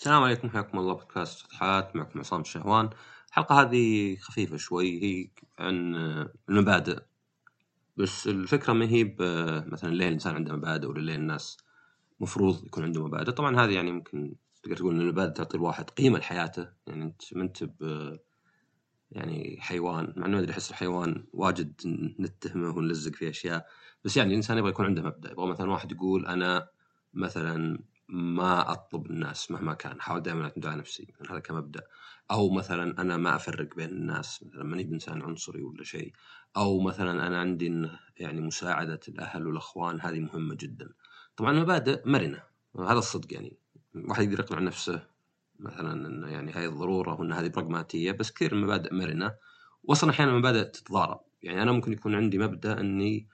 السلام عليكم حياكم الله بودكاست فتحات معكم عصام الشهوان. الحلقة هذه خفيفة شوي هي عن المبادئ. بس الفكرة ما هي مثلا ليه الإنسان عنده مبادئ ولا ليه الناس مفروض يكون عنده مبادئ. طبعا هذه يعني ممكن تقدر تقول إن المبادئ تعطي الواحد قيمة لحياته. يعني أنت ما أنت يعني حيوان مع إنه أدري أحس الحيوان واجد نتهمه ونلزق فيه أشياء. بس يعني الإنسان يبغى يكون عنده مبدأ. يبغى مثلا واحد يقول أنا مثلا ما أطلب الناس مهما كان. احاول دائما اعتمد على نفسي. هذا كمبدأ. أو مثلا أنا ما أفرق بين الناس. مثلا ماني بإنسان عنصري ولا شيء. أو مثلا أنا عندي يعني مساعدة الأهل والأخوان. هذه مهمة جدا. طبعا المبادئ مرنة. هذا الصدق يعني. الواحد يقدر يقنع نفسه مثلا انه يعني هاي الضرورة وإن هذه براغماتيه بس كثير المبادئ مرنة. واصلا أحيانا المبادئ تتضارب. يعني أنا ممكن يكون عندي مبدأ إني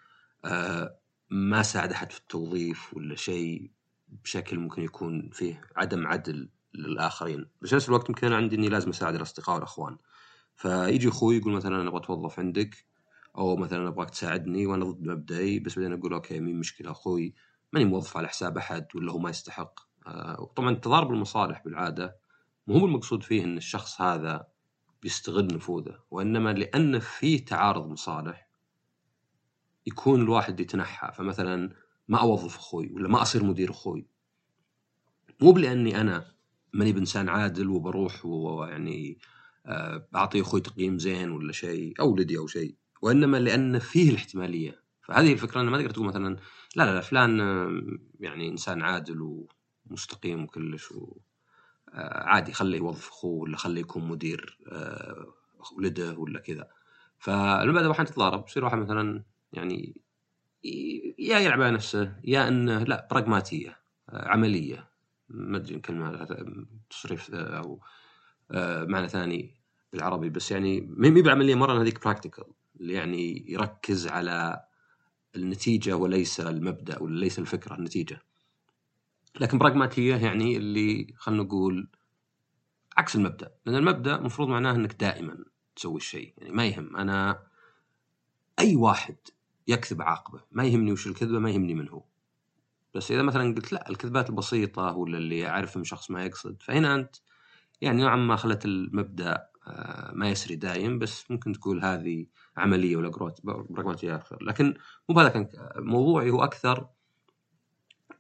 آه ما ساعد أحد في التوظيف ولا شيء. بشكل ممكن يكون فيه عدم عدل للآخرين. بس نفس الوقت ممكن أنا عندي إني لازم أساعد الأصدقاء والأخوان. فيجي أخوي يقول مثلا أنا أبغى أتوظف عندك أو مثلا أبغاك تساعدني وأنا ضد مبدئي بس بعدين أقول أوكي مين مشكلة أخوي؟ ماني موظف على حساب أحد ولا هو ما يستحق. آه طبعا تضارب المصالح بالعادة مو المقصود فيه إن الشخص هذا بيستغل نفوذه وإنما لأن في تعارض مصالح يكون الواحد يتنحى. فمثلا ما أوظف أخوي ولا ما أصير مدير أخوي. مو بلأني أنا ماني بإنسان عادل وبروح ويعني آه، أعطي أخوي تقييم زين ولا شيء أو ولدي أو شيء. وإنما لأن فيه الاحتمالية. فهذه الفكرة انه ما تقدر تقول مثلا لا لا لا فلان آه، يعني إنسان عادل ومستقيم وكلش و آه، عادي خليه يوظف أخوه ولا خليه يكون مدير ولده ولا كذا. فالمبادئ أحيانا تتضارب يصير واحد مثلا يعني يا يلعب على نفسه يا إنه لا براغماتيه عملية. ما أدري الكلمة تصريف أو آه، معنى ثاني بالعربي بس يعني ما هي بعملية مرة هذيك براكتيكال اللي يعني يركز على النتيجة وليس المبدأ وليس الفكرة النتيجة. لكن براغماتيه يعني اللي خلينا نقول عكس المبدأ. لأن المبدأ المفروض معناه إنك دائما تسوي الشيء يعني ما يهم. أنا أي واحد يكذب عاقبه. ما يهمني وش الكذبة ما يهمني من هو. بس إذا مثلا قلت لا الكذبات البسيطة ولا اللي اعرف من شخص ما يقصد فهنا أنت يعني نوعا ما خلت المبدأ آه، ما يسري دايم بس ممكن تقول هذه عملية ولا براغماتيه أكثر. لكن مو بهذا كان موضوعي هو أكثر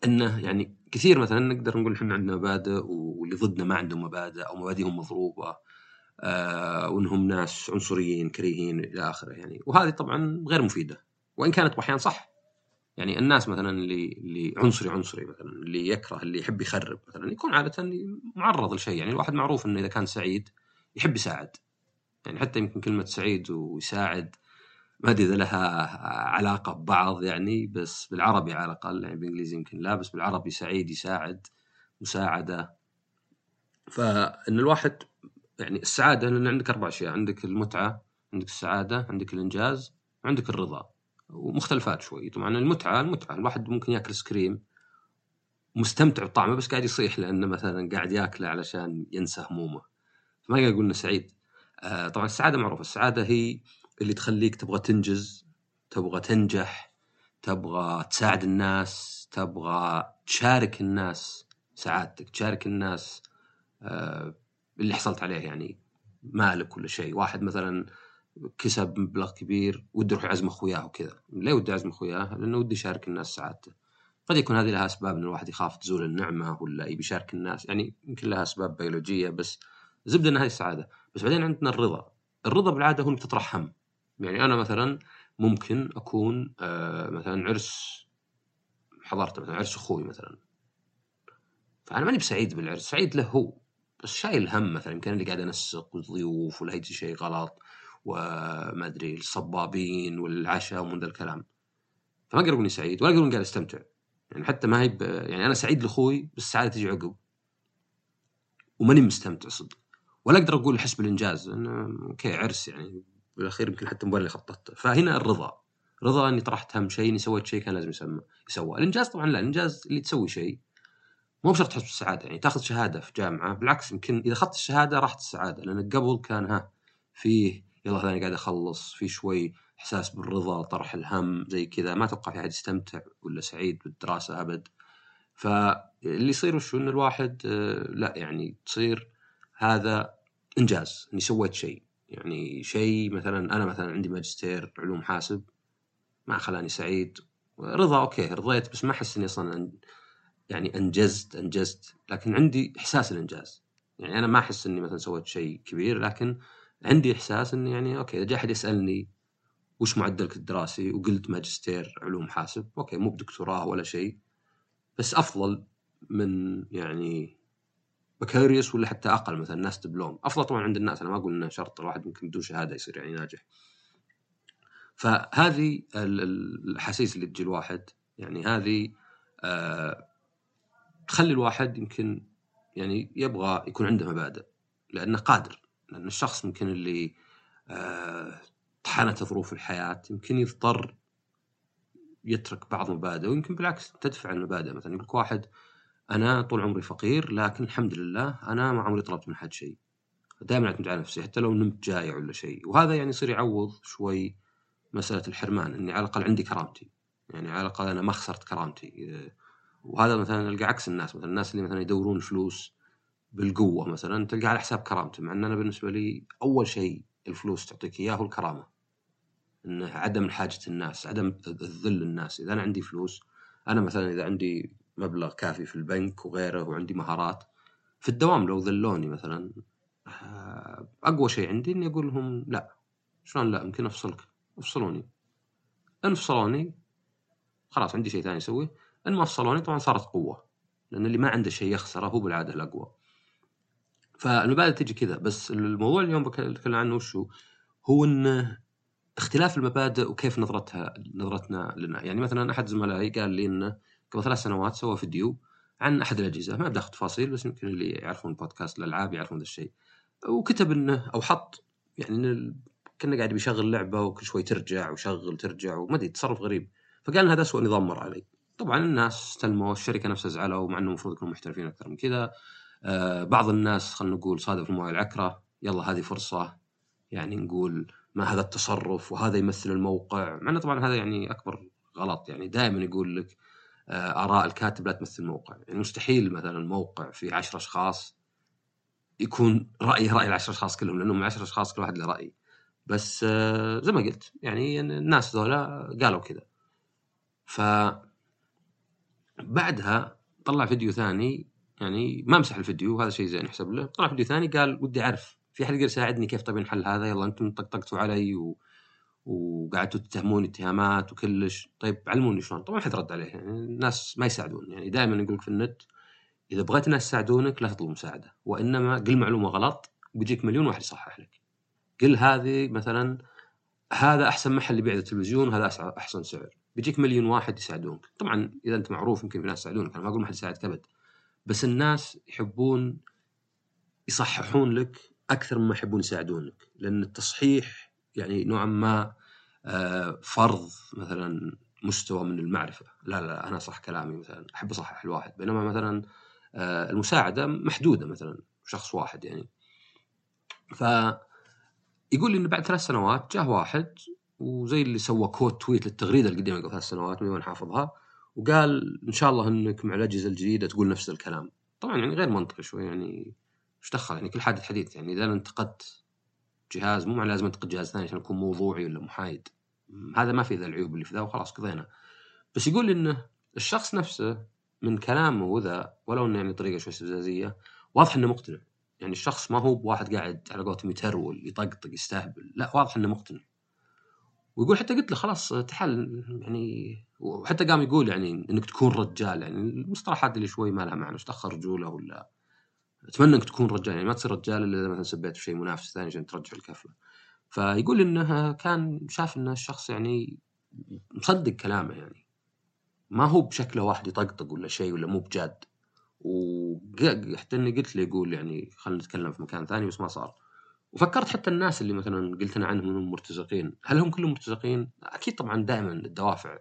إنه يعني كثير مثلا نقدر نقول إحنا عندنا مبادئ واللي ضدنا ما عندهم مبادئ أو مبادئهم مضروبة آه وإنهم ناس عنصريين كريهين إلى آخره يعني. وهذه طبعا غير مفيدة. وإن كانت أحيانا صح. يعني الناس مثلا اللي اللي عنصري عنصري مثلا اللي يكره اللي يحب يخرب مثلا يكون عادة معرض لشيء. يعني الواحد معروف إنه إذا كان سعيد يحب يساعد. يعني حتى يمكن كلمة سعيد ويساعد ما أدري إذا لها علاقة ببعض يعني بس بالعربي على الأقل يعني بالإنجليزي يمكن لا بس بالعربي سعيد يساعد مساعدة. فإن الواحد يعني السعادة لأن عندك أربع أشياء عندك المتعة عندك السعادة عندك الإنجاز وعندك الرضا. ومختلفات شوي. طبعا المتعة المتعة. الواحد ممكن ياكل سكريم مستمتع بطعمه بس قاعد يصيح لأنه مثلا قاعد ياكله علشان ينسى همومه. فما يقدر يقول سعيد. آه طبعا السعادة معروفة. السعادة هي اللي تخليك تبغى تنجز تبغى تنجح تبغى تساعد الناس تبغى تشارك الناس سعادتك تشارك الناس آه اللي حصلت عليه يعني. مالك ولا شيء. واحد مثلا كسب مبلغ كبير وده يروح يعزم أخوياه وكذا. ليه وده يعزم أخوياه؟ لأنه وده يشارك الناس سعادته قد يكون هذه لها أسباب إن الواحد يخاف تزول النعمة ولا يبي يشارك الناس. يعني يمكن لها أسباب بيولوجية بس زبدة إن هذه السعادة. بس بعدين عندنا الرضا. الرضا بالعادة هو انك تطرح هم يعني أنا مثلا ممكن أكون آه مثلا عرس حضرت مثلا عرس أخوي مثلا. فأنا ماني بسعيد بالعرس سعيد له هو. بس شايل هم مثلا يمكن اللي قاعد أنسق والضيوف ولا يجي شيء غلط. وما أدري الصبابين والعشاء ومن ذا الكلام. فما أقدر أقول اني سعيد ولا أقدر اني قاعد أستمتع. يعني حتى ما هي يعني أنا سعيد لأخوي بس السعاده تجي عقب. وماني مستمتع صدق. ولا أقدر أقول احس بالانجاز لأنه okay عرس يعني. بالأخير يمكن حتى مبالغ خططته. فهنا الرضا. رضا إني طرحت هم شيء إني سويت شيء كان لازم يسمى يسوى. الإنجاز طبعا لا الإنجاز اللي تسوي شيء مو بشرط تحس بالسعادة. يعني تاخذ شهادة في جامعة بالعكس يمكن إذا أخذت الشهادة راحت السعادة. لأن قبل كان ها فيه يلا ثاني قاعد أخلص في شوي إحساس بالرضا طرح الهم زي كذا. ما أتوقع في أحد يستمتع ولا سعيد بالدراسة أبد. فيعني اللي يصير وشو إن الواحد آه، لا يعني تصير هذا إنجاز إني سويت شيء. يعني شيء مثلا أنا مثلا عندي ماجستير علوم حاسب ما خلاني سعيد. رضا okay رضيت بس ما أحس إني أصلا يعني أنجزت أنجزت. لكن عندي إحساس الإنجاز. يعني أنا ما أحس إني مثلا سويت شيء كبير لكن عندي إحساس اني يعني okay إذا جاء أحد يسألني وش معدلك الدراسي وقلت ماجستير علوم حاسب okay مو بدكتوراه ولا شيء بس أفضل من يعني بكالوريوس ولا حتى أقل مثلا ناس دبلوم. أفضل طبعا عند الناس أنا ما أقول إنه شرط الواحد ممكن بدون شهادة يصير يعني ناجح. فهذه الأحاسيس اللي تجي الواحد. يعني هذه آه تخلي الواحد يمكن يعني يبغى يكون عنده مبادئ لأنه قادر. لأن الشخص يمكن اللي آه طحنته ظروف الحياة يمكن يضطر يترك بعض مبادئه ويمكن بالعكس تدفع المبادئ. مثلا يقول واحد أنا طول عمري فقير لكن الحمد لله أنا ما عمري طلبت من حد شيء. دائما أعتمد على نفسي حتى لو نمت جايع ولا شيء. وهذا يعني يصير يعوض شوي مسألة الحرمان إني على الأقل عندي كرامتي. يعني على الأقل أنا ما خسرت كرامتي. وهذا مثلا نلقى عكس الناس مثلا الناس اللي مثلا يدورون الفلوس بالقوة مثلا تلقى على حساب كرامته مع إن أنا بالنسبة لي أول شيء الفلوس تعطيك إياه هو الكرامة. انه عدم حاجة الناس عدم الذل الناس. إذا أنا عندي فلوس أنا مثلا إذا عندي مبلغ كافي في البنك وغيره وعندي مهارات في الدوام لو ذلوني مثلا آه، أقوى شيء عندي إني أقول لهم لا. شلون لا؟ يمكن أفصلك. أفصلوني. إن فصلوني خلاص عندي شيء ثاني أسويه. إن ما فصلوني طبعا صارت قوة. لأن اللي ما عنده شيء يخسره هو بالعادة الأقوى. فالمبادئ تجي كذا بس الموضوع اليوم بتكلم عنه وشو؟ هو انه اختلاف المبادئ وكيف نظرتها نظرتنا لنا. يعني مثلا أحد زملائي قال لي إنه قبل ثلاث سنوات سوى فيديو عن أحد الأجهزة. ما بداخل تفاصيل بس يمكن اللي يعرفون بودكاست الألعاب يعرفون ذا الشيء. وكتب إنه أو حط يعني كنا قاعد بيشغل لعبة وكل شوي ترجع وشغل ترجع وما أدري تصرف غريب. فقال إن هذا اسوء نظام مر علي. طبعا الناس استلموا الشركة نفسها زعلوا مع إنه المفروض يكونوا محترفين أكثر من كذا. بعض الناس خلينا نقول صادف المويه العكرة. يلا هذه فرصة يعني نقول ما هذا التصرف وهذا يمثل الموقع. مع إنه طبعا هذا يعني أكبر غلط يعني دائما يقول لك آه، آراء الكاتب لا تمثل الموقع. يعني مستحيل مثلا موقع في 10 أشخاص يكون رايه رأي العشر أشخاص كلهم لأنهم 10 أشخاص كل واحد له رأي. بس آه، زي ما قلت يعني الناس ذولا قالوا كذا. ف بعدها طلع فيديو ثاني يعني ما مسح الفيديو هذا شيء زين يحسب له. طلع فيديو ثاني قال ودي أعرف في أحد يقدر يساعدني كيف طيب نحل هذا؟ يلا أنتم طقطقتوا علي و... وقعدتوا تتهموني اتهامات وكلش. طيب علموني شلون؟ طبعا حد رد عليه يعني الناس ما يساعدون. يعني دائما يقول في النت إذا بغيت الناس يساعدونك لا تطلب مساعدة وإنما قل معلومة غلط بيجيك مليون واحد يصحح لك. قل هذه مثلا هذا أحسن محل يبيع التلفزيون هذا أحسن سعر. بيجيك مليون واحد يساعدونك. طبعا إذا أنت معروف يمكن في ناس يساعدونك أنا ما أقول ما حد يساعدك أبد. بس الناس يحبون يصححون لك أكثر مما يحبون يساعدونك لأن التصحيح يعني نوعا ما آه، فرض مثلا مستوى من المعرفة. لا لا أنا صح كلامي مثلا أحب أصحح الواحد. بينما مثلا آه، المساعدة محدودة مثلا شخص واحد يعني. ف يقول لي إنه بعد ثلاث سنوات جاه واحد وزي اللي سوى quote tweet للتغريدة القديمة قبل ثلاث سنوات من حافظها وقال إن شاء الله إنك مع الأجهزة الجديدة تقول نفس الكلام. طبعا يعني غير منطقي شوي يعني إيش دخل؟ يعني كل حادث حديث يعني إذا أنا انتقدت جهاز مو معنى لازم أنتقد جهاز ثاني عشان اكون موضوعي ولا محايد. هذا ما في ذا العيوب اللي في ذا وخلاص قضينا. بس يقول إنه الشخص نفسه من كلامه وذا ولو إنه يعني طريقة شوي استفزازية واضح إنه مقتنع. يعني الشخص ما هو بواحد قاعد على قولتهم يترول يطقطق يستهبل لا واضح إنه مقتنع. ويقول حتى قلت له خلاص تحل. يعني وحتى قام يقول يعني إنك تكون رجال. يعني المصطلحات اللي شوي ما لها معنى. إيش تأخر رجولة ولا؟ أتمنى إنك تكون رجال. يعني ما تصير رجال إلا إذا مثلا سبيت في شيء منافس ثاني عشان ترجع الكفه فيقول انه كان شاف إن الشخص يعني مصدق كلامه يعني. ما هو بشكله واحد يطقطق ولا شيء ولا مو بجاد وحتى إني قلت له يقول يعني خلينا نتكلم في مكان ثاني بس ما صار. وفكرت حتى الناس اللي مثلا قلت أنا عنهم إنهم مرتزقين. هل هم كلهم مرتزقين؟ أكيد طبعا دائما الدوافع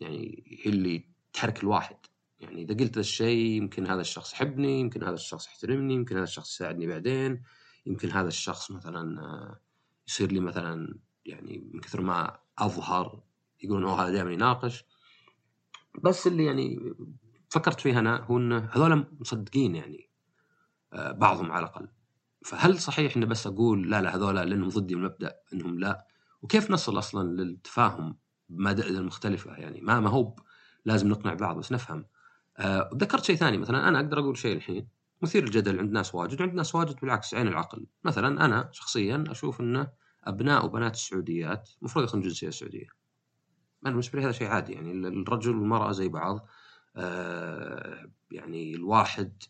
يعني هي اللي تحرك الواحد. يعني إذا قلت الشيء يمكن هذا الشخص يحبني يمكن هذا الشخص يحترمني يمكن هذا الشخص يساعدني بعدين يمكن هذا الشخص مثلا آه، يصير لي مثلا يعني من كثر ما أظهر يقولون أوه هذا دائما يناقش. بس اللي يعني فكرت فيها أنا هو إن هذول مصدقين يعني آه، بعضهم على الأقل. فهل صحيح إني بس أقول لا لا هذول لأنهم ضدي من المبدا إنهم لا؟ وكيف نصل أصلا للتفاهم بمبادئنا المختلفة؟ يعني ما ما هو لازم نقنع بعض بس نفهم. أه ذكرت شيء ثاني مثلا أنا أقدر أقول شيء الحين مثير الجدل عند ناس واجد وعند ناس واجد بالعكس عين العقل. مثلا أنا شخصيا أشوف انه أبناء وبنات السعوديات المفروض ياخذون الجنسيه السعوديه أنا بالنسبة لي هذا شيء عادي يعني الرجل والمرأة زي بعض. أه يعني الواحد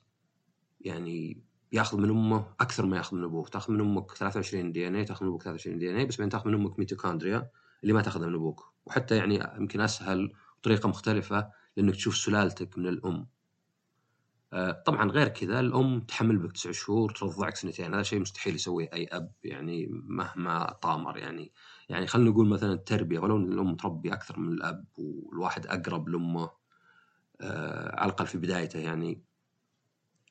يعني ياخذ من أمه أكثر ما ياخذ من أبوه، تاخذ من أمك 23 DNA تاخذ من أبوك 23 DNA بس بعدين تاخذ من أمك ميتوكوندريا اللي ما تاخذها من أبوك، وحتى يعني يمكن أسهل طريقة مختلفة لأنك تشوف سلالتك من الأم. آه، طبعا غير كذا الأم تحمل بك تسع شهور ترضعك سنتين. هذا شيء مستحيل يسويه أي أب يعني مهما طامر يعني. يعني خلينا نقول مثلا التربية ولو إن الأم تربي أكثر من الأب والواحد أقرب لأمه آه، على الأقل في بدايته يعني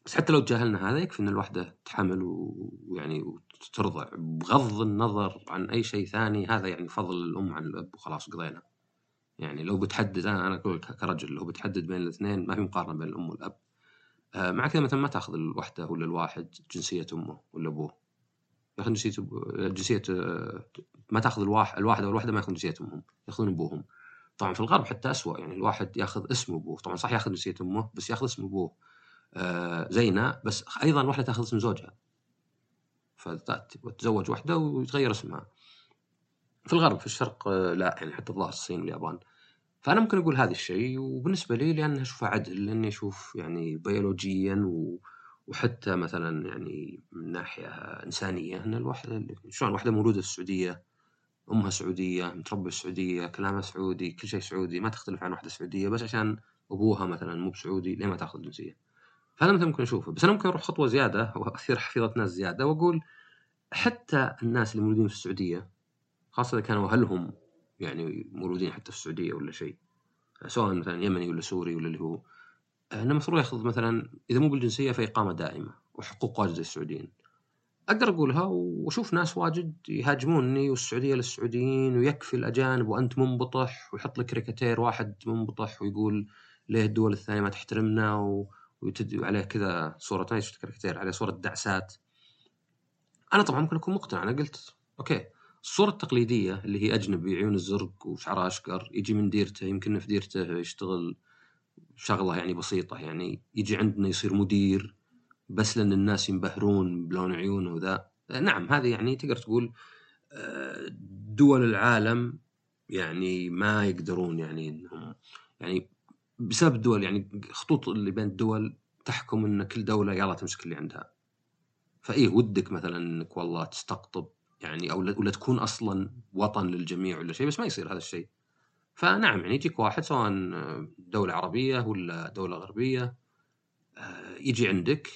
بس حتى لو تجاهلنا هذا يكفي إن الوحده تحمل ويعني وترضع بغض النظر عن أي شيء ثاني. هذا يعني فضل الأم عن الأب وخلاص قضينا. يعني لو بتحدد أنا أنا أقول كرجل لو بتحدد بين الاثنين ما في مقارنة بين الأم والأب. آه، مع كذا مثلا ما تأخذ الوحدة ولا الواحد جنسية أمه ولا أبوه. ياخذ جنسية جنسية آه، ما تأخذ الواحد الواحد أو الوحده ما ياخذون جنسية أمهم يأخذون أبوهم. طبعا في الغرب حتى اسوء يعني الواحد يأخذ اسم أبوه. طبعا صح يأخذ جنسية أمه بس يأخذ اسم أبوه. آه، زينة بس أيضا واحدة تأخذ اسم زوجها. فتتزوج واحدة ويتغير اسمها. في الغرب في الشرق آه، لا يعني حتى الظاهر الصين واليابان. فأنا ممكن أقول هذا الشيء وبالنسبة لي لأن أشوفه عدل لاني أشوف يعني بيولوجيا و... وحتى مثلا يعني من ناحية إنسانية إن الواحده شلون؟ واحدة مولودة في السعودية أمها سعودية متربية السعودية كلامها سعودي كل شيء سعودي ما تختلف عن واحدة سعودية بس عشان أبوها مثلا مو بسعودي ليه ما تأخذ الجنسيه؟ فهذا مثلا ممكن أشوفه بس أنا ممكن أروح خطوة زيادة وأثير حفيظة ناس زيادة وأقول حتى الناس اللي مولودين في السعودية خاصة إذا كانوا أهلهم يعني مولودين حتى في السعودية ولا شيء سواء مثلا يمني ولا سوري ولا اللي هو إنه المفروض ياخذ مثلا إذا مو بالجنسية فإقامة دائمة وحقوق واجد السعوديين. أقدر أقولها وأشوف ناس واجد يهاجموني والسعودية للسعوديين ويكفي الأجانب وأنت منبطح ويحط لك كاريكاتير واحد منبطح ويقول ليه الدول الثانية ما تحترمنا و... ويتد عليه كذا صورة نايس كاريكاتير عليه صورة دعسات. أنا طبعا ممكن أكون مقتنع أنا قلت okay الصورة التقليدية اللي هي أجنبي عيون الزرق وشعره أشقر يجي من ديرته يمكن في ديرته يشتغل شغلة يعني بسيطة يعني يجي عندنا يصير مدير بس لأن الناس ينبهرون بلون عيونه وذا. نعم هذه يعني تقدر تقول آه، دول العالم يعني ما يقدرون يعني إنهم يعني بسبب الدول يعني خطوط اللي بين الدول تحكم إن كل دولة يلا تمسك اللي عندها. فإيه ودك مثلا إنك والله تستقطب يعني أو ولا تكون أصلا وطن للجميع ولا شيء بس ما يصير هذا الشيء. فنعم يعني يجيك واحد سواء دولة عربية ولا دولة غربية آه، يجي عندك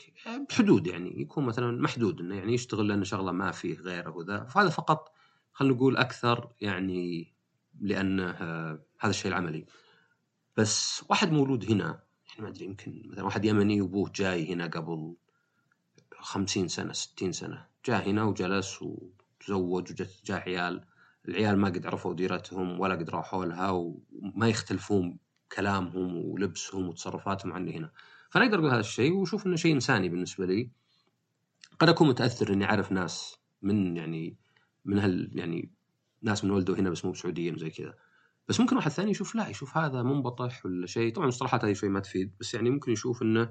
بحدود يعني يكون مثلا محدود إنه يعني يشتغل لأنه شغلة ما فيه غيره وذا. فهذا فقط خلينا نقول أكثر يعني لأنه هذا الشيء العملي. بس واحد مولود هنا يعني ما أدري يمكن مثلا واحد يمني وأبوه جاي هنا قبل خمسين سنة ستين سنة جاء هنا وجلس وتزوج وجت جاء عيال العيال ما قد عرفوا ديرتهم ولا قد راحوا لها وما يختلفون كلامهم ولبسهم وتصرفاتهم عن هنا. فأنا أقدر أقول هذا الشيء وأشوف إنه شيء إنساني بالنسبة لي. قد أكون متأثر إني أعرف ناس من يعني من هال يعني ناس من ولدوا هنا بس مو بسعوديين زي كذا. بس ممكن واحد ثاني يشوف لا يشوف هذا منبطح ولا شيء. طبعا المصطلحات هذه شوي ما تفيد بس يعني ممكن يشوف إنه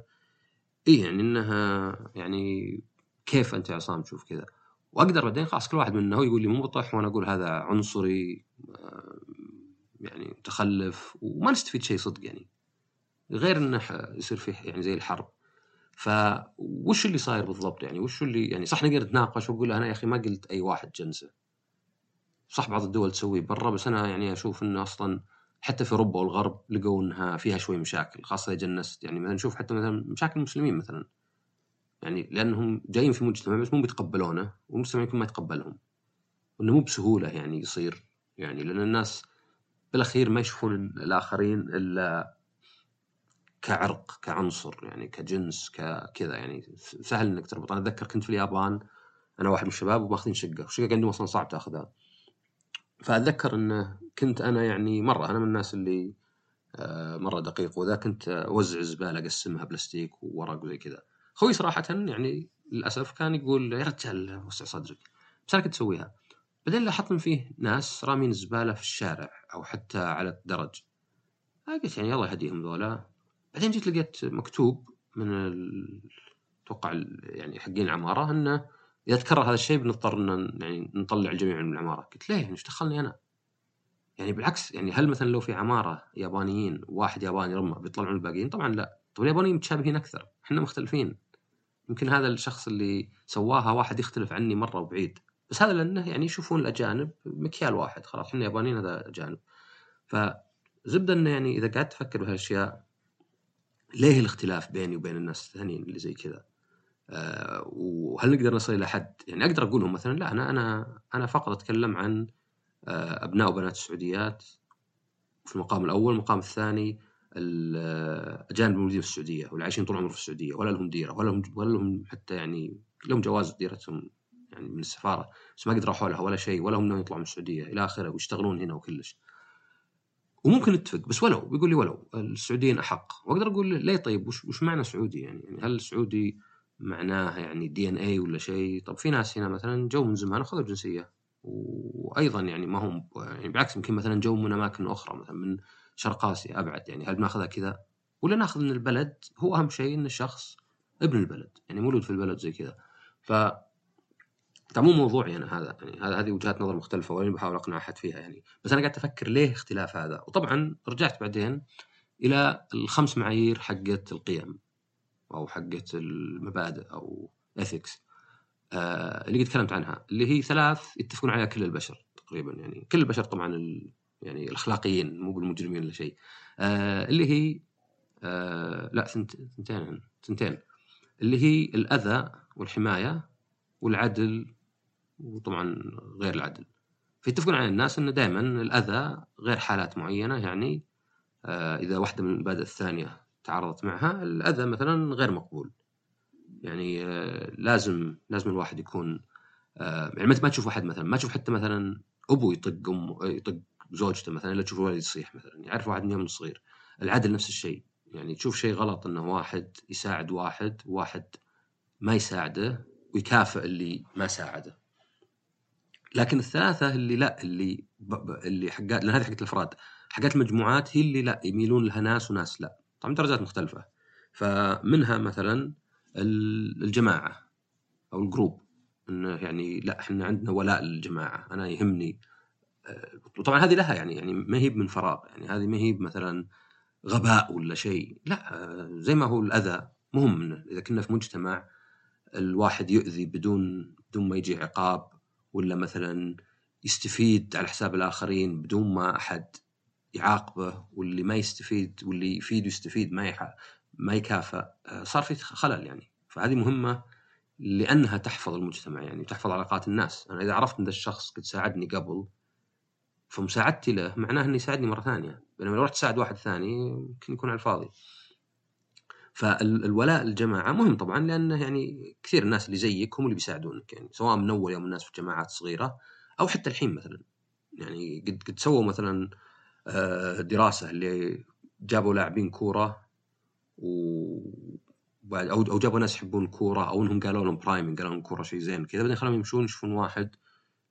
إيه يعني إنها يعني كيف أنت يا عصام تشوف كذا؟ وأقدر بعدين خلاص كل واحد منه يقول لي منبطح وأنا أقول هذا عنصري آه، يعني متخلف وما نستفيد شيء صدق يعني. غير إنه يصير فيه يعني زي الحرب. فوش اللي صاير بالضبط يعني؟ وش اللي يعني؟ صح نقدر نتناقش وأقول أنا يا أخي ما قلت أي واحد جنسه. صح بعض الدول تسويه برا بس أنا يعني أشوف إنه أصلا حتى في أوروبا والغرب لقوا إنها فيها شوي مشاكل خاصة إذا جنست يعني مثلا نشوف حتى مثلا مشاكل المسلمين مثلا. يعني لأنهم جايين في مجتمع بس مو بيتقبلونه والمجتمع يمكن ما يتقبلهم. وإنه مو بسهولة يعني يصير يعني لأن الناس بالأخير ما يشوفون الآخرين إلا كعرق كعنصر يعني كجنس ككذا يعني. سهل إنك تربط أنا أتذكر كنت في اليابان أنا واحد من الشباب وماخذين شقة الشقه عندهم أصلا صعب تأخذها. فأتذكر انه كنت أنا يعني مرة أنا من الناس اللي آه، مرة دقيق وإذا كنت أوزع الزباله أقسمها بلاستيك وورق وزي كذا. أخوي صراحة يعني للأسف كان يقول يا رجال وسع صدرك. بس أنا كنت أسويها. بعدين لاحظت إن فيه ناس رامين الزباله في الشارع أو حتى على الدرج. قلت يعني الله يهديهم ذولا. بعدين جيت لقيت مكتوب من أتوقع يعني حقين العمارة إنه إذا تكرر هذا الشيء بنضطر إن يعني نطلع الجميع من العمارة. قلت ليه؟ إيش دخلني أنا؟ يعني بالعكس يعني هل مثلا لو في عمارة يابانيين واحد ياباني رمى بيطلعون الباقيين؟ طبعا لا. طب اليابانيين متشابهين أكثر. إحنا مختلفين. يمكن هذا الشخص اللي سواها واحد يختلف عني مرة وبعيد. بس هذا لأنه يعني يشوفون الأجانب مكيال واحد. خلاص إحنا يابانيين هذا أجانب. فزبدة إنه يعني إذا قعدت تفكر بهالأشياء ليه الاختلاف بيني وبين الناس الثانيين اللي زي كذا؟ أه وهل نقدر نصل إلى حد؟ يعني أقدر أقول لهم مثلا لا أنا أنا أنا فقط أتكلم عن أه أبناء وبنات السعوديات في المقام الأول، المقام الثاني الاجانب الموجودين في السعودية واللي عايشين طول عمرهم في السعودية ولا لهم ديرة ولا لهم ولا لهم حتى يعني لهم جواز ديرتهم يعني من السفارة بس ما قد راحوا لها ولا شيء ولا هم يطلعوا من السعودية إلى آخره ويشتغلون هنا وكلش. وممكن نتفق بس ولو بيقول لي ولو السعوديين أحق. وأقدر أقول ليه طيب؟ وش, وش معنى سعودي يعني, يعني هل السعودي معناه يعني DNA ولا شيء. طب في ناس هنا مثلا جو من زمان وخذوا الجنسية. وأيضا يعني ما هم يعني بالعكس يمكن مثلا جو من أماكن أخرى مثلا من شرق اسيا أبعد يعني. هل بناخذها كذا؟ ولا ناخذ من البلد؟ هو أهم شيء إن الشخص ابن البلد يعني مولود في البلد زي كذا. ف مو موضوعي أنا هذا يعني هذه وجهات نظر مختلفة وين بحاول أقنع أحد فيها يعني. بس أنا قاعد أفكر ليه اختلاف هذا؟ وطبعا رجعت بعدين إلى الخمس معايير حقت القيم. أو حقت المبادئ أو اثكس آه اللي قد تكلمت عنها اللي هي ثلاث يتفقون عليها كل البشر تقريبا يعني. كل البشر طبعا ال يعني الأخلاقيين مو بالمجرمين ولا شيء. آه اللي هي آه لا ثنتين ثنتين. اللي هي الأذى والحماية والعدل وطبعا غير العدل. فيتفقون على الناس إنه دائما الأذى غير حالات معينة يعني آه إذا واحدة من المبادئ الثانية تعارضت معها الأذى مثلا غير مقبول. يعني آه لازم لازم الواحد يكون آه يعني ما تشوف واحد مثلا ما تشوف حتى مثلا ابو يطق ام يطق زوجته مثلا إلا تشوف الولد يصيح مثلا. يعرف واحد من يوم صغير. العدل نفس الشيء. يعني تشوف شيء غلط إنه واحد يساعد واحد واحد ما يساعده ويكافئ اللي ما ساعده. لكن الثلاثة اللي لا اللي. اللي حقات لأن هذه حقت الأفراد. حقات المجموعات هي اللي لا يميلون لها ناس وناس لا. طبعا درجات مختلفة. فمنها مثلا الجماعة أو الجروب. انه يعني لا إحنا عندنا ولاء للجماعة. أنا يهمني وطبعا هذه لها يعني يعني ما هي من فراغ. يعني هذه ما هي مثلا غباء ولا شيء. لا زي ما هو الأذى مهم. إذا كنا في مجتمع الواحد يؤذي بدون بدون ما يجي عقاب ولا مثلا يستفيد على حساب الآخرين بدون ما أحد يعاقبه واللي ما يستفيد واللي يفيد ويستفيد ما يح... ما يكافئ صار في خلل يعني. فهذه مهمة لأنها تحفظ المجتمع يعني تحفظ علاقات الناس. أنا إذا عرفت أن الشخص قد ساعدني قبل فمساعدتي له معناه أنه يساعدني مرة ثانية. بينما لو رحت تساعد واحد ثاني يمكن يكون على الفاضي. فالولاء الجماعه مهم طبعا لأنه يعني كثير الناس اللي زيك هم اللي بيساعدونك يعني. سواء من أول يوم الناس في جماعات صغيرة أو حتى الحين مثلا. يعني قد قد سووا مثلا دراسه اللي جابوا لاعبين كورة و أو أو جابوا ناس يحبون الكوره أو إنهم قالوا لهم برايمنج قالوا لهم الكوره شيء زين كذا بعدين خلوهم يمشون يشوفون واحد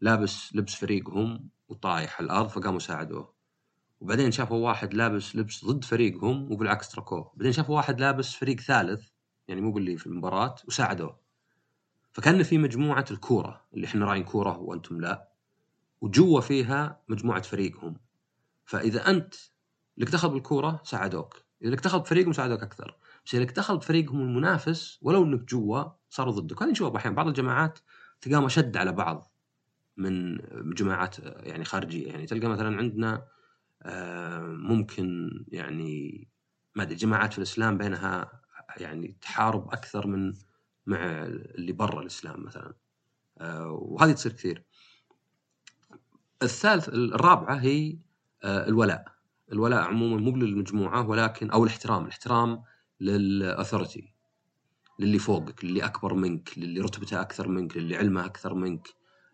لابس لبس فريقهم وطايح على الأرض فقاموا ساعدوه. وبعدين شافوا واحد لابس لبس ضد فريقهم وبالعكس تركوه. بعدين شافوا واحد لابس فريق ثالث يعني مو باللي في المباراة وساعدوه. فكان في مجموعة الكورة اللي إحنا راعين كورة وأنتم لا وجوا فيها مجموعة فريقهم. فإذا أنت لك دخل بالكورة ساعدوك. إذا لك دخل بفريقهم ساعدوك أكثر. بس إذا لك دخل بفريقهم المنافس ولو أنك جوا صاروا ضدك. هذا نشوفه أحيانا بعض الجماعات تلقاهم أشد على بعض من جماعات يعني خارجية. يعني تلقى مثلا عندنا ممكن يعني ما أدري جماعات في الإسلام بينها يعني تحارب أكثر من مع اللي برا الإسلام مثلا. وهذه تصير كثير. الثالث الرابعة هي الولاء. الولاء عموما مو للمجموعة ولكن أو الاحترام. الاحترام للأثورتي للي فوقك للي أكبر منك للي رتبته أكثر منك للي علمه أكثر منك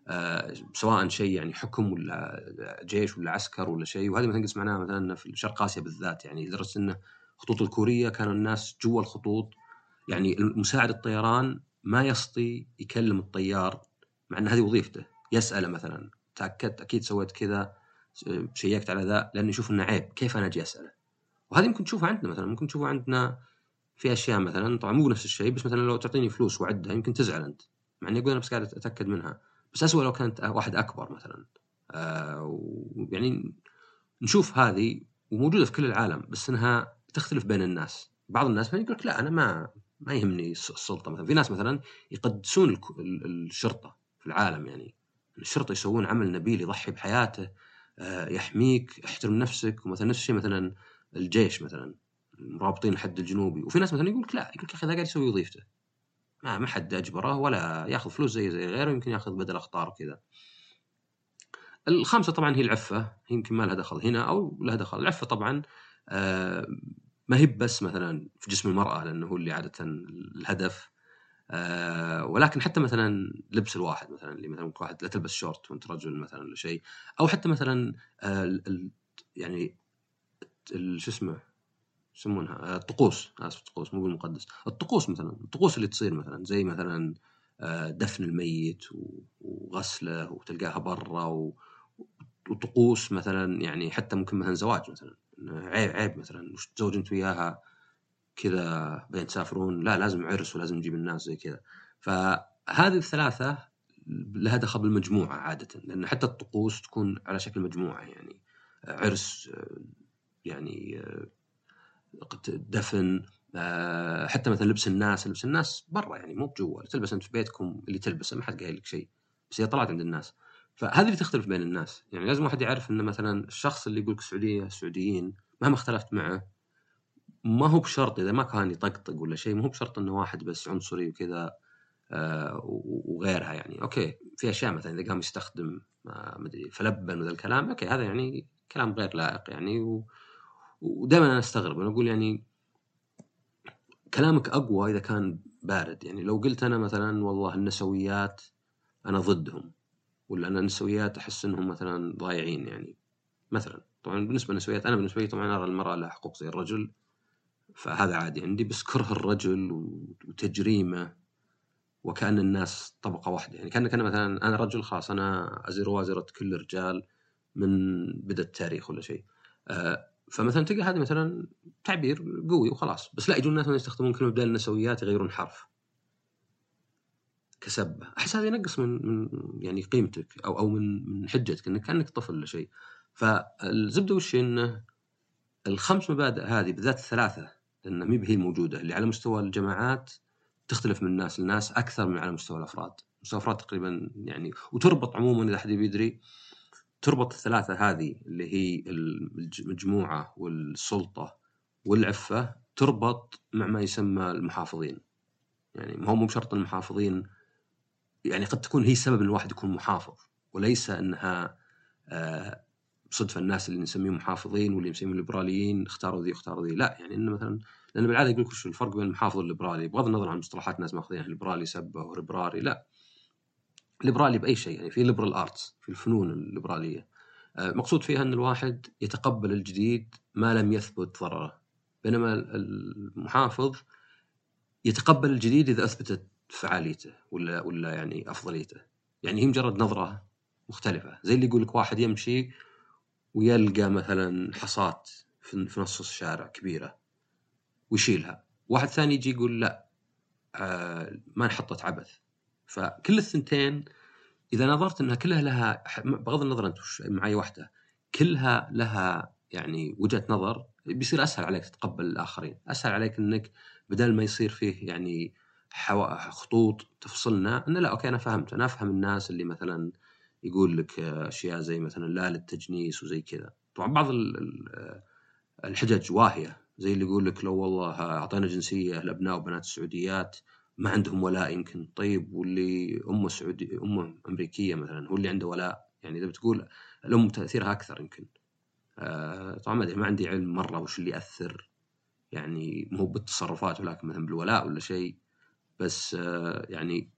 آه، سواء شيء يعني حكم ولا جيش ولا عسكر ولا شيء. وهذه مثلا سمعناها مثلا في شرق آسيا بالذات يعني لدرجة إنه الخطوط الكورية كانوا الناس جوا الخطوط. يعني مساعد الطيران ما يستطيع يكلم الطيار مع إن هذه وظيفته. يسأله مثلا تأكدت؟ أكيد سويت كذا. شيكت على ذا لأنه يشوف إنه عيب كيف أنا أجي أسأله؟ وهذه ممكن تشوفها عندنا مثلا ممكن تشوفها عندنا في أشياء مثلا طبعا مو نفس الشيء بس مثلا لو تعطيني فلوس وعدها يمكن تزعل أنت. مع إني أقول أنا بس قاعد أتأكد منها. بس اسوء لو كانت واحد أكبر مثلا. آه يعني نشوف هذه وموجودة في كل العالم بس إنها تختلف بين الناس. بعض الناس مثلا يقول لك لا أنا ما ما يهمني السلطة مثلا. في ناس مثلا يقدسون الشرطة في العالم يعني. الشرطة يسوون عمل نبيل يضحي بحياته. يحميك احترم نفسك ومثلا نفس الشيء مثلا الجيش مثلا مرابطين الحد الجنوبي. وفي ناس مثلا يقول لك لا يقول لك أخي ذا قاعد يسوي وظيفته. ما ما حد أجبره ولا يأخذ فلوس زي زي غيره يمكن يأخذ بدل أخطار وكذا. الخامسة طبعا هي العفة. يمكن ما لها دخل هنا أو لها دخل. العفة طبعا آه، ما هي بس مثلا في جسم المرأة لأنه هو اللي عادة الهدف. آه، ولكن حتى مثلا لبس الواحد مثلا اللي مثلا واحد لا تلبس شورت وانت رجل مثلا ولا شيء أو حتى مثلا آه، يعني شو اسمه يسمونها الطقوس آسف الطقوس مو بالمقدس الطقوس مثلا الطقوس اللي تصير مثلا زي مثلا دفن الميت وغسلة وتلقاها برا وطقوس مثلا يعني حتى ممكن مثلا زواج مثلا عيب عيب مثلا وش تزوج انت وياها كذا بين تسافرون لا لازم عرس ولازم نجيب الناس زي كذا. فهذه الثلاثة لها دخل بالمجموعة عادة لأن حتى الطقوس تكون على شكل مجموعة يعني. عرس يعني دفن حتى مثلا لبس الناس لبس الناس برا يعني مو بجوا. تلبس انت في بيتكم اللي تلبسه ما حد قايل لك شيء. بس هي طلعت عند الناس. فهذه اللي تختلف بين الناس. يعني لازم واحد يعرف إن مثلا الشخص اللي يقول لك سعودية سعوديين مهما اختلفت معه ما هو بشرط إذا ما كان يطقطق ولا شيء ما هو بشرط إنه واحد بس عنصري وكذا آه وغيرها يعني. okay في أشياء مثلا إذا قام يستخدم آه مدري فلبيني وذا الكلام okay هذا يعني كلام غير لائق يعني. و... ودائما أنا أستغرب أنا أقول يعني كلامك أقوى إذا كان بارد يعني. لو قلت أنا مثلا والله النسويات أنا ضدهم ولا أنا النسويات أحس إنهم مثلا ضايعين يعني مثلا. طبعا بالنسبة للنسويات أنا بالنسبة لي طبعا أرى المرأة لها حقوق زي الرجل فهذا عادي عندي بس كره الرجل وتجريمه وكأن الناس طبقة واحدة. يعني كان كأن مثلا أنا رجل خلاص أنا أزر وأزرة كل الرجال من بدا التاريخ ولا شيء. آه، فمثلا تلقى هذا مثلا تعبير قوي وخلاص. بس لا يجون الناس يستخدمون كلمة بدال النسويات يغيرون حرف. كسبه أحس هذا ينقص من من يعني قيمتك أو أو من من حجتك إنك كأنك طفل ولا شيء. فالزبدة وش إنه الخمس مبادئ هذه بالذات الثلاثه لأن ما هي الموجوده اللي على مستوى الجماعات تختلف من الناس الناس أكثر من على مستوى الأفراد. مستوى الأفراد تقريبا يعني وتربط عموما إذا حد بيدري تربط الثلاثة هذه اللي هي المجموعة والسلطة والعفة تربط مع ما يسمى المحافظين. يعني ما هو مو بشرط المحافظين يعني قد تكون هي سبب إن الواحد يكون محافظ وليس إنها آه، صدفه الناس اللي نسميهم محافظين واللي نسميهم ليبراليين اختاروا ذي اختاروا ذي. لا يعني إنه مثلا لأن بالعادة يقول لك وش الفرق بين المحافظ والليبرالي؟ بغض النظر عن مصطلحات الناس ماخذينها ليبرالي سبه وليبرالي لا. ليبرالي بأي شيء يعني في liberal arts في الفنون الليبرالية. آه، مقصود فيها إن الواحد يتقبل الجديد ما لم يثبت ضرره. بينما المحافظ يتقبل الجديد إذا أثبتت فعاليته ولا ولا يعني أفضليته. يعني هي مجرد نظرة مختلفة. زي اللي يقول لك واحد يمشي ويلقى مثلا حصاة في نص الشارع كبيرة ويشيلها. واحد ثاني يجي يقول لا آه ما انحطت عبث. فكل الثنتين إذا نظرت إنها كلها لها بغض النظر أنت معي واحدة كلها لها يعني وجهة نظر بيصير أسهل عليك تتقبل الآخرين، أسهل عليك إنك بدل ما يصير فيه يعني خطوط تفصلنا انه لا أوكي أنا فهمت. أنا أفهم الناس اللي مثلا يقول لك أشياء زي مثلا لا للتجنيس وزي كذا، طبعا بعض الحجج واهية زي اللي يقول لك لو والله أعطينا جنسية لأبناء وبنات السعوديات ما عندهم ولاء يمكن. طيب واللي أمه سعودي أمه أمريكية مثلا هو اللي عنده ولاء. يعني إذا بتقول الأم تأثيرها أكثر يمكن. آه طبعا ما أدري ما عندي علم مرة وش اللي يأثر. يعني مو بالتصرفات ولكن مثلا بالولاء ولا شيء. بس آه يعني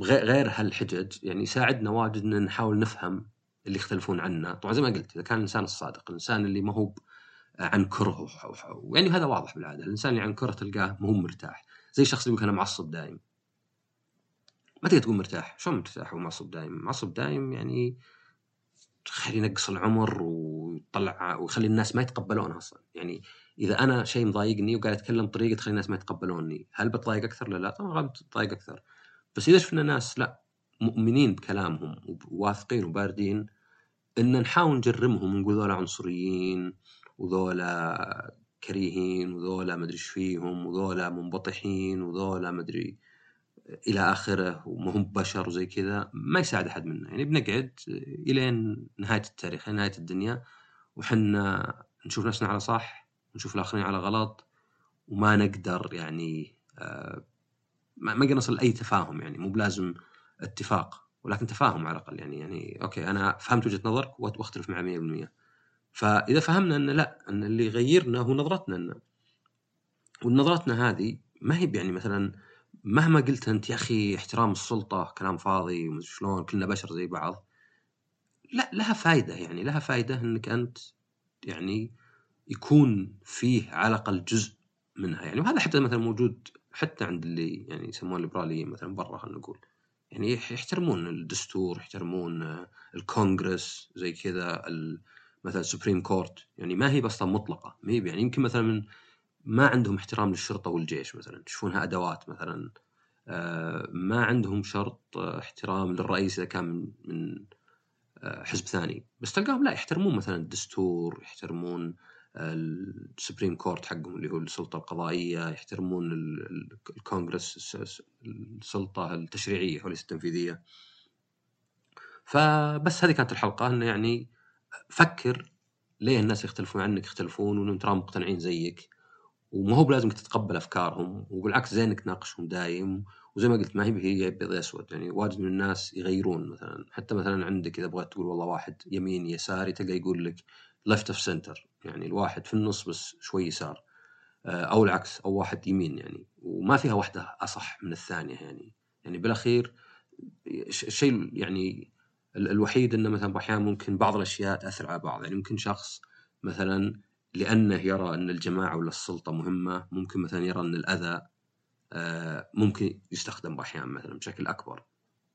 غير هالحجج يعني يساعدنا واجد إن نحاول نفهم اللي يختلفون عنا. طبعا زي ما قلت إذا كان الإنسان الصادق الإنسان اللي ما هو عن كره يعني هذا واضح بالعادة. الإنسان اللي عن كره تلقاه مو مرتاح. زي الشخص اللي يقول أنا معصب دايم. ما تقدر تقول مرتاح. شلون مرتاح ومعصب دايم؟ معصب دايم يعني خلي ينقص العمر ويطلع ويخلي الناس ما يتقبلونه أصلا. يعني إذا أنا شيء مضايقني وقاعد أتكلم بطريقة تخلي الناس ما يتقبلوني هل بتضايق أكثر؟ ولا لا طبعا بتضايق أكثر. بس إذا شفنا ناس لا مؤمنين بكلامهم وواثقين وباردين إن نحاول نجرمهم ونقول ذولا عنصريين وذولا كريهين وذولا مدري إيش فيهم وذولا منبطحين وذولا مدري إلى آخره وما هم بشر وزي كذا ما يساعد أحد منا. يعني بنقعد إلين نهاية التاريخ نهاية الدنيا وحنا نشوف نفسنا على صح ونشوف الآخرين على غلط وما نقدر يعني آه، ما نقدر نصل لأي تفاهم يعني مو بلازم اتفاق ولكن تفاهم على الأقل يعني يعني أوكي أنا فهمت وجهة نظرك وأختلف معها 100% فإذا فهمنا ان لا إن اللي يغيرنا هو نظرتنا لنا ونظرتنا هذه ما هي يعني مثلا مهما قلت أنت يا أخي احترام السلطة كلام فاضي ومش شلون كلنا بشر زي بعض. لا لها فائده يعني لها فائده إنك أنت يعني يكون فيه على الأقل جزء منها يعني وهذا حتى مثلا موجود حتى عند اللي يعني يسمونه الليبراليين مثلا برا خلينا نقول. يعني يحترمون الدستور يحترمون الكونغرس زي كذا مثلا ال Supreme Court يعني ما هي أصلا مطلقة. ما هي يعني يمكن مثلا من ما عندهم احترام للشرطة والجيش مثلا. يشوفونها ادوات مثلا. آه، ما عندهم شرط احترام للرئيس إذا كان من آه، حزب ثاني. بس تلقاهم لا يحترمون مثلا الدستور يحترمون ال Supreme Court حقهم اللي هو السلطة القضائية يحترمون الكونغرس السلطة التشريعية وليس التنفيذيه فبس هذه كانت الحلقة. إنه يعني فكر ليه الناس يختلفون عنك يختلفون وإنهم تراهم مقتنعين زيك. وما هو بلازم تتقبل أفكارهم وبالعكس زين انك تناقشهم دايم. وزي ما قلت ما هي هي أبيض اسود يعني واجد من الناس يغيرون مثلا. حتى مثلا عندك إذا بغيت تقول والله واحد يمين يساري تلقى يقول لك left of center يعني الواحد في النص بس شوي يسار. آه، أو العكس أو واحد يمين يعني. وما فيها واحدة أصح من الثانية يعني. يعني بالأخير الشيء يعني الوحيد إنه مثلا أحيانا ممكن بعض الأشياء تأثر على بعض. يعني ممكن شخص مثلا لأنه يرى إن الجماعة ولا السلطة مهمة ممكن مثلا يرى إن الأذى آه، ممكن يستخدم أحيانا مثلا بشكل أكبر.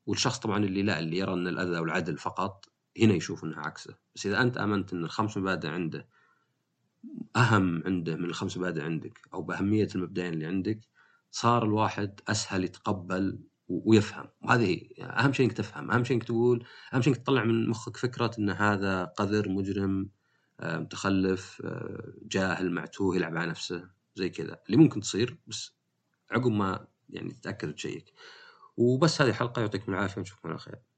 والشخص طبعا اللي لا اللي يرى إن الأذى والعدل فقط هنا يشوف إنها عكسة. بس إذا أنت آمنت إن الخمس مبادئ عنده أهم عنده من الخمس مبادئ عندك أو بأهمية المبدئين اللي عندك صار الواحد أسهل يتقبل ويفهم. وهذه هي يعني أهم شيء إنك تفهم أهم شيء إنك تقول أهم شيء إنك تطلع من مخك فكرة إن هذا قذر مجرم آه، متخلف آه، جاهل معتوه يلعب على نفسه زي كذا. اللي ممكن تصير بس عقب ما يعني تتأكد وتشيك. وبس هذه حلقه يعطيكم العافية ونشوفكم على خير.